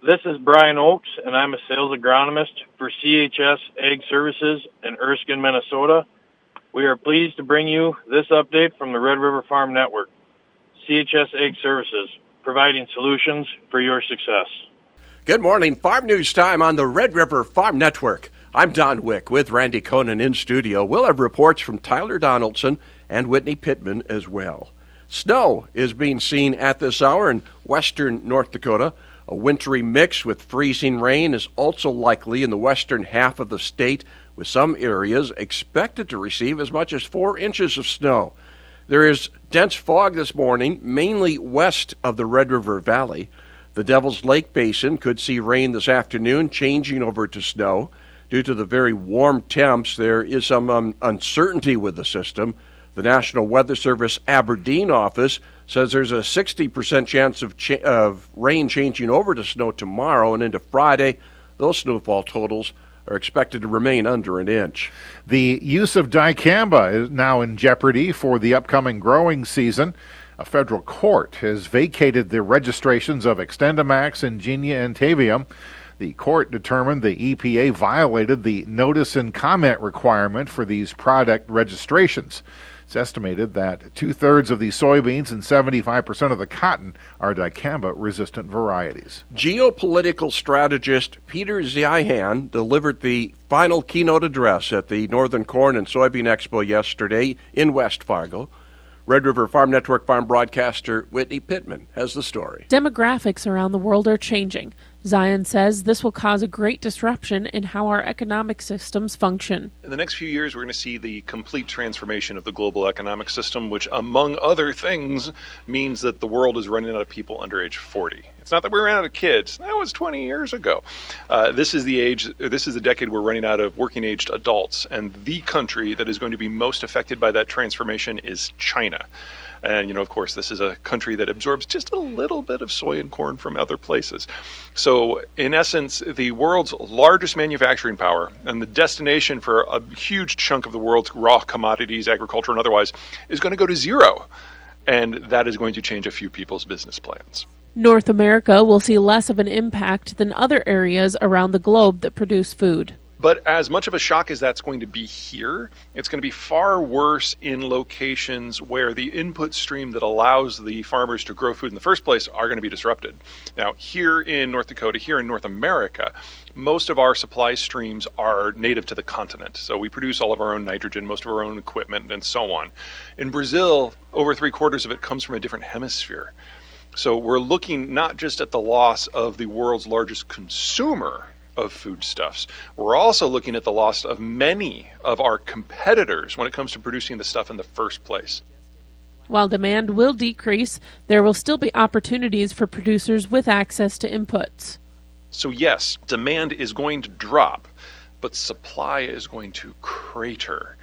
This is Brian Oakes, and I'm a sales agronomist for CHS Ag Services in Erskine, Minnesota. We are pleased to bring you this update from the Red River Farm Network. CHS Ag Services, providing solutions for your success. Good morning, Farm News Time on the Red River Farm Network. I'm Don Wick with Randy Koenen in studio. We'll have reports from Tyler Donaldson and Whitney Pittman as well. Snow is being seen at this hour in western North Dakota. A wintry mix with freezing rain is also likely in the western half of the state, with some areas expected to receive as much as four inches of snow. There is dense fog this morning, mainly west of the Red River Valley. The Devil's Lake Basin could see rain this afternoon, changing over to snow. Due to the very warm temps, there is some um, uncertainty with the system. The National Weather Service Aberdeen office says there's a 60% chance of, cha- of rain changing over to snow tomorrow and into Friday. Those snowfall totals are expected to remain under an inch. The use of dicamba is now in jeopardy for the upcoming growing season. A federal court has vacated the registrations of XtendiMax, and Genia and Tavium. The court determined the EPA violated the notice and comment requirement for these product registrations. It's estimated that two thirds of the soybeans and 75% of the cotton are dicamba resistant varieties. Geopolitical strategist Peter Zeihan delivered the final keynote address at the Northern Corn and Soybean Expo yesterday in West Fargo. Red River Farm Network farm broadcaster Whitney Pittman has the story. Demographics around the world are changing. Zeihan says this will cause a great disruption in how our economic systems function. In the next few years, we're going to see the complete transformation of the global economic system, which, among other things, means that the world is running out of people under age 40. It's not that we ran out of kids; that was 20 years ago. Uh, this is the age. This is the decade we're running out of working-aged adults, and the country that is going to be most affected by that transformation is China. And, you know, of course, this is a country that absorbs just a little bit of soy and corn from other places. So, in essence, the world's largest manufacturing power and the destination for a huge chunk of the world's raw commodities, agriculture and otherwise, is going to go to zero. And that is going to change a few people's business plans. North America will see less of an impact than other areas around the globe that produce food. But as much of a shock as that's going to be here, it's going to be far worse in locations where the input stream that allows the farmers to grow food in the first place are going to be disrupted. Now, here in North Dakota, here in North America, most of our supply streams are native to the continent. So we produce all of our own nitrogen, most of our own equipment, and so on. In Brazil, over three quarters of it comes from a different hemisphere. So we're looking not just at the loss of the world's largest consumer of foodstuffs. We're also looking at the loss of many of our competitors when it comes to producing the stuff in the first place. While demand will decrease, there will still be opportunities for producers with access to inputs. So, yes, demand is going to drop, but supply is going to crater.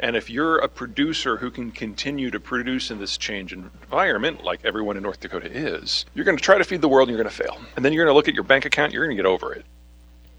And if you're a producer who can continue to produce in this change environment, like everyone in North Dakota is, you're going to try to feed the world and you're going to fail. And then you're going to look at your bank account, you're going to get over it.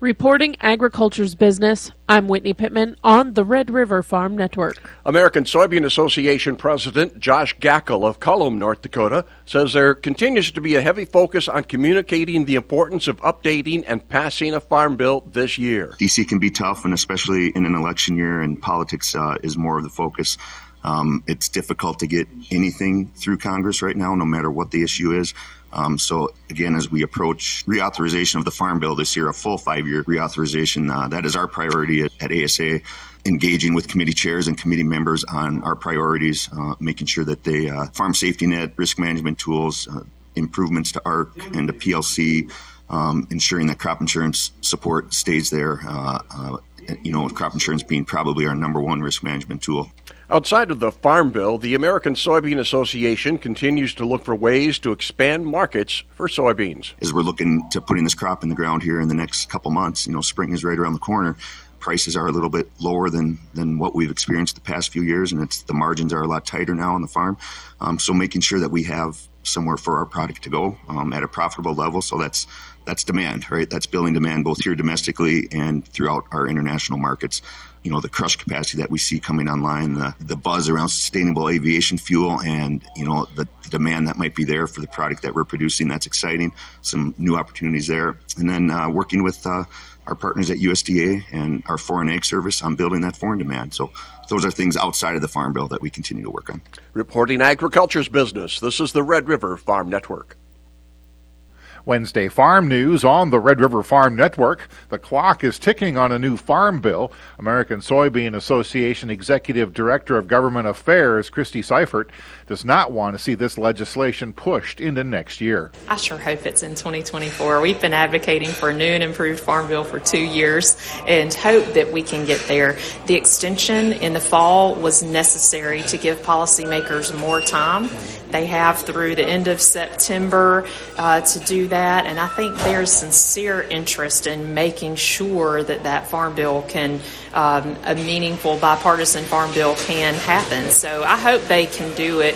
Reporting agriculture's business, I'm Whitney Pittman on the Red River Farm Network. American Soybean Association President Josh Gackle of Kulm, North Dakota, says there continues to be a heavy focus on communicating the importance of updating and passing a farm bill this year. DC can be tough, and especially in an election year, and politics uh, is more of the focus. Um, it's difficult to get anything through Congress right now, no matter what the issue is. Um, so again, as we approach reauthorization of the Farm Bill this year, a full five-year reauthorization, uh, that is our priority at, at, ASA. Engaging with committee chairs and committee members on our priorities, uh, making sure that they uh, farm safety net, risk management tools, uh, improvements to ARC and to PLC, um, ensuring that crop insurance support stays there. Uh, uh, you know, crop insurance being probably our number one risk management tool. Outside of the Farm Bill, the American Soybean Association continues to look for ways to expand markets for soybeans. As we're looking to putting this crop in the ground here in the next couple months, you know, spring is right around the corner. Prices are a little bit lower than than what we've experienced the past few years, and it's the margins are a lot tighter now on the farm. Um, so making sure that we have somewhere for our product to go um, at a profitable level. So that's that's demand, right? That's building demand both here domestically and throughout our international markets. you know the crush capacity that we see coming online, the, the buzz around sustainable aviation fuel, and you know the, the, demand that might be there for the product that we're producing. That's exciting. Some new opportunities there, and then uh, working with uh, our partners at USDA and our Foreign Ag Service on building that foreign demand. So those are things outside of the Farm Bill that we continue to work on. Reporting agriculture's business. This is the Red River Farm Network. Wednesday Farm News on the Red River Farm Network. The clock is ticking on a new farm bill. American Soybean Association Executive Director of Government Affairs, Christy Seyfert, does not want to see this legislation pushed into next year. I sure hope it's in 2024. We've been advocating for a new and improved farm bill for two years and hope that we can get there. The extension in the fall was necessary to give policymakers more time. They have through the end of September uh, to do that, and I think there's sincere interest in making sure that that farm bill can, um, a meaningful bipartisan farm bill can happen. So I hope they can do it.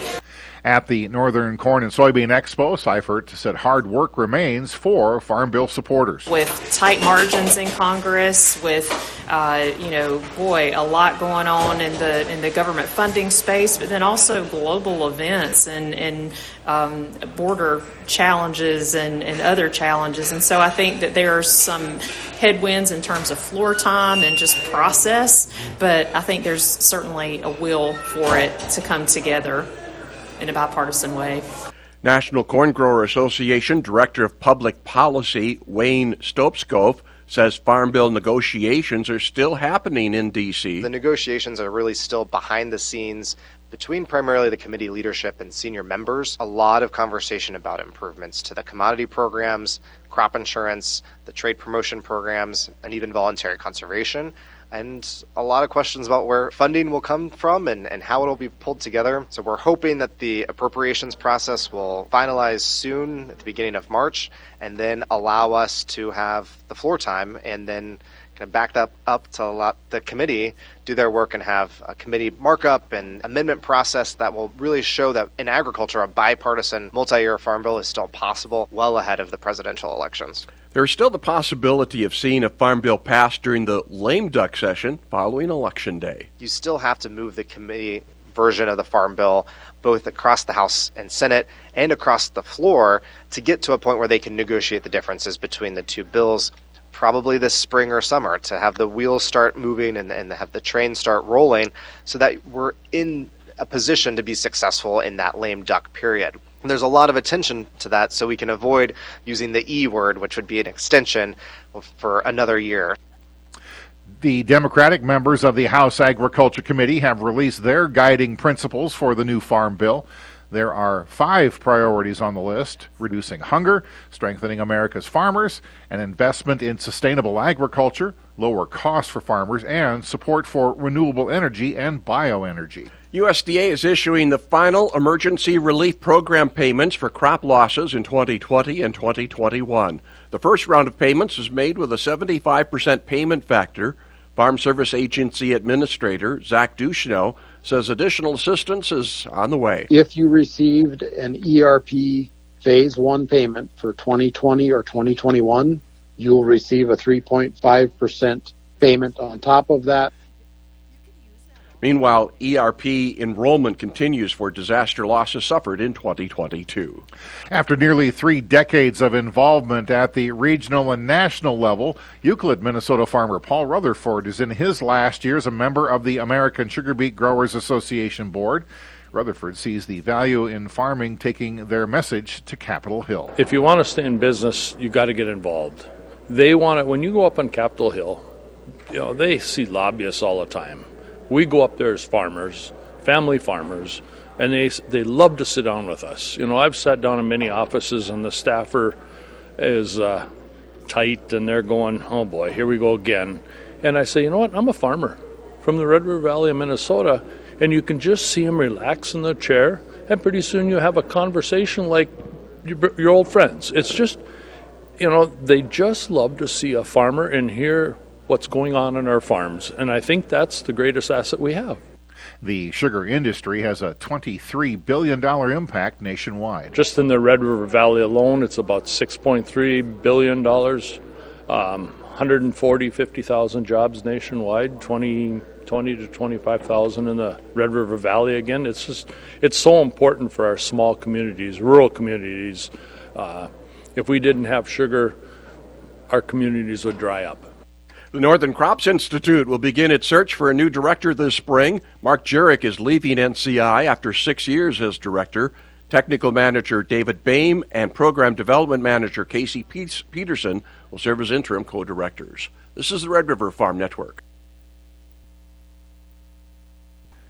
At the Northern Corn and Soybean Expo, Seyfert said hard work remains for Farm Bill supporters. With tight margins in Congress, with uh, you know, boy, a lot going on in the in the government funding space, but then also global events and and um, border challenges and, and other challenges. And so I think that there are some headwinds in terms of floor time and just process, but I think there's certainly a will for it to come together in a bipartisan way. National Corn Grower Association Director of Public Policy Wayne Stoskopf says Farm Bill negotiations are still happening in D.C. The negotiations are really still behind the scenes between primarily the committee leadership and senior members. A lot of conversation about improvements to the commodity programs, crop insurance, the trade promotion programs, and even voluntary conservation and a lot of questions about where funding will come from and, and how it'll be pulled together. So we're hoping that the appropriations process will finalize soon at the beginning of March and then allow us to have the floor time and then kind of back that up to let the committee do their work and have a committee markup and amendment process that will really show that in agriculture a bipartisan multi-year farm bill is still possible well ahead of the presidential elections. There is still the possibility of seeing a farm bill passed during the lame duck session following Election Day. You still have to move the committee version of the farm bill both across the House and Senate and across the floor to get to a point where they can negotiate the differences between the two bills probably this spring or summer to have the wheels start moving and, and have the train start rolling so that we're in a position to be successful in that lame duck period there's a lot of attention to that so we can avoid using the E word, which would be an extension for another year. The Democratic members of the House Agriculture Committee have released their guiding principles for the new Farm Bill. There are five priorities on the list reducing hunger, strengthening America's farmers, an investment in sustainable agriculture, lower costs for farmers, and support for renewable energy and bioenergy. USDA is issuing the final emergency relief program payments for crop losses in 2020 and 2021. The first round of payments is made with a 75% payment factor. Farm Service Agency Administrator Zach Ducheneaux says additional assistance is on the way. If you received an ERP phase one payment for 2020 or 2021, you'll receive a 3.5% payment on top of that Meanwhile, ERP enrollment continues for disaster losses suffered in 2022. After nearly three decades of involvement at the regional and national level, Euclid, Minnesota farmer Paul Rutherford is in his last year as a member of the American Sugar Beet Growers Association Board. Rutherford sees the value in farming taking their message to Capitol Hill. If you want to stay in business, you've got to get involved. They want it when you go up on Capitol Hill, you know, they see lobbyists all the time we go up there as farmers, family farmers, and they they love to sit down with us. You know, I've sat down in many offices, and the staffer is uh, tight, and they're going, "Oh boy, here we go again." And I say, "You know what? I'm a farmer from the Red River Valley of Minnesota," and you can just see them relax in the chair, and pretty soon you have a conversation like your, your old friends. It's just, you know, they just love to see a farmer and hear what's going on in our farms. And I think that's the greatest asset we have. The sugar industry has a $23 billion impact nationwide. Just in the Red River Valley alone, it's about $6.3 billion. Um, 140, 50,000 jobs nationwide, 20, 20 to 25,000 in the Red River Valley again. It's just, it's so important for our small communities, rural communities. Uh, if we didn't have sugar, our communities would dry up. The Northern Crops Institute will begin its search for a new director this spring. Mark Jirik is leaving NCI after six years as director. Technical Manager David Boehm and Program Development Manager Casey Peterson will serve as interim co directors. This is the Red River Farm Network.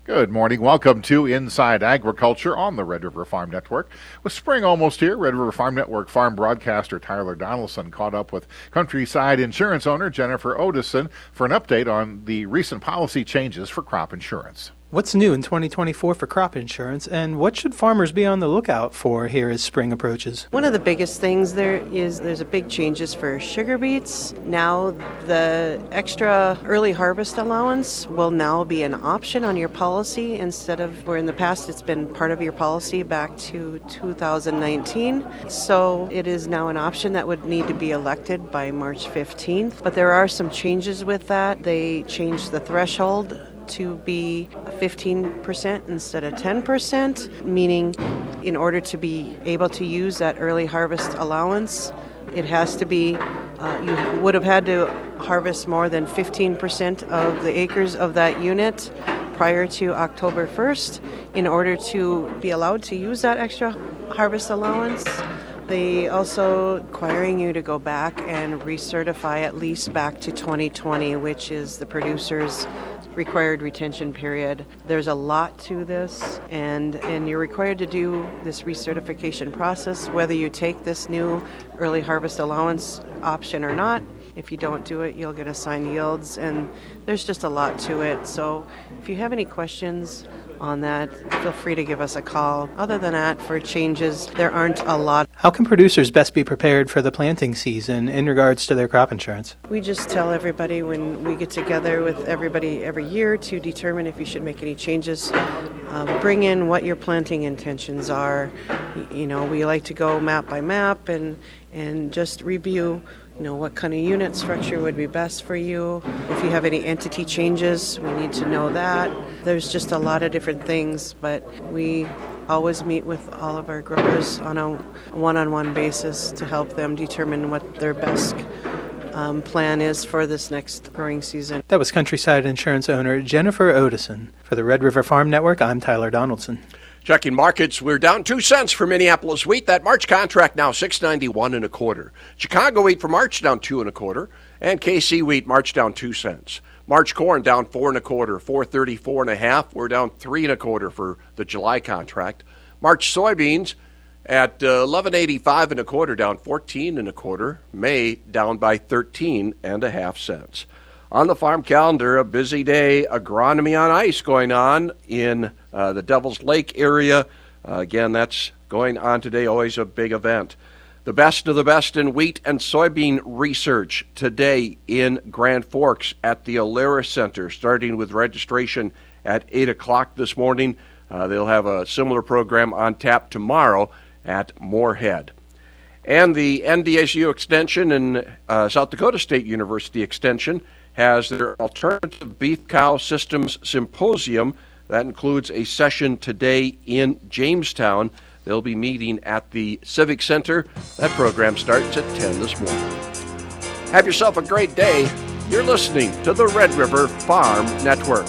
Good morning. Welcome to Inside Agriculture on the Red River Farm Network. With spring almost here, Red River Farm Network farm broadcaster Tyler Donaldson caught up with Countryside insurance owner Jennifer Odison for an update on the recent policy changes for crop insurance. What's new in 2024 for crop insurance, and what should farmers be on the lookout for here as spring approaches? One of the biggest things there is there's a big changes for sugar beets. Now the extra early harvest allowance will now be an option on your policy instead of where in the past it's been part of your policy back to 2019. So it is now an option that would need to be elected by March 15th. But there are some changes with that. They changed the threshold to be 15% instead of 10%, meaning in order to be able to use that early harvest allowance, it has to be, uh, you would have had to harvest more than 15% of the acres of that unit prior to October 1st in order to be allowed to use that extra harvest allowance. They also requiring you to go back and recertify at least back to 2020, which is the producer's required retention period. There's a lot to this, and, and you're required to do this recertification process, whether you take this new early harvest allowance option or not. If you don't do it, you'll get assigned yields, and there's just a lot to it. So, if you have any questions, on that, feel free to give us a call. Other than that, for changes, there aren't a lot. How can producers best be prepared for the planting season in regards to their crop insurance? We just tell everybody when we get together with everybody every year to determine if you should make any changes. Uh, bring in what your planting intentions are. You know, we like to go map by map and and just review you know what kind of unit structure would be best for you if you have any entity changes we need to know that there's just a lot of different things but we always meet with all of our growers on a one-on-one basis to help them determine what their best um, plan is for this next growing season. That was Countryside Insurance owner Jennifer Odison. For the Red River Farm Network, I'm Tyler Donaldson. Checking markets, we're down two cents for Minneapolis wheat. That March contract now six ninety one and a quarter. Chicago wheat for March down two and a quarter, and KC wheat March down two cents. March corn down four and a quarter, four thirty four and a half. We're down three and a quarter for the July contract. March soybeans at uh, eleven eighty five and a quarter, down fourteen and a quarter. May down by thirteen and a half cents. On the farm calendar, a busy day, agronomy on ice going on in uh, the Devil's Lake area. Uh, again, that's going on today, always a big event. The best of the best in wheat and soybean research today in Grand Forks at the Alerus Center, starting with registration at 8 o'clock this morning. Uh, they'll have a similar program on tap tomorrow at Moorhead. And the NDSU Extension and uh, South Dakota State University Extension has their Alternative Beef Cow Systems Symposium. That includes a session today in Jamestown. They'll be meeting at the Civic Center. That program starts at 10 this morning. Have yourself a great day. You're listening to the Red River Farm Network.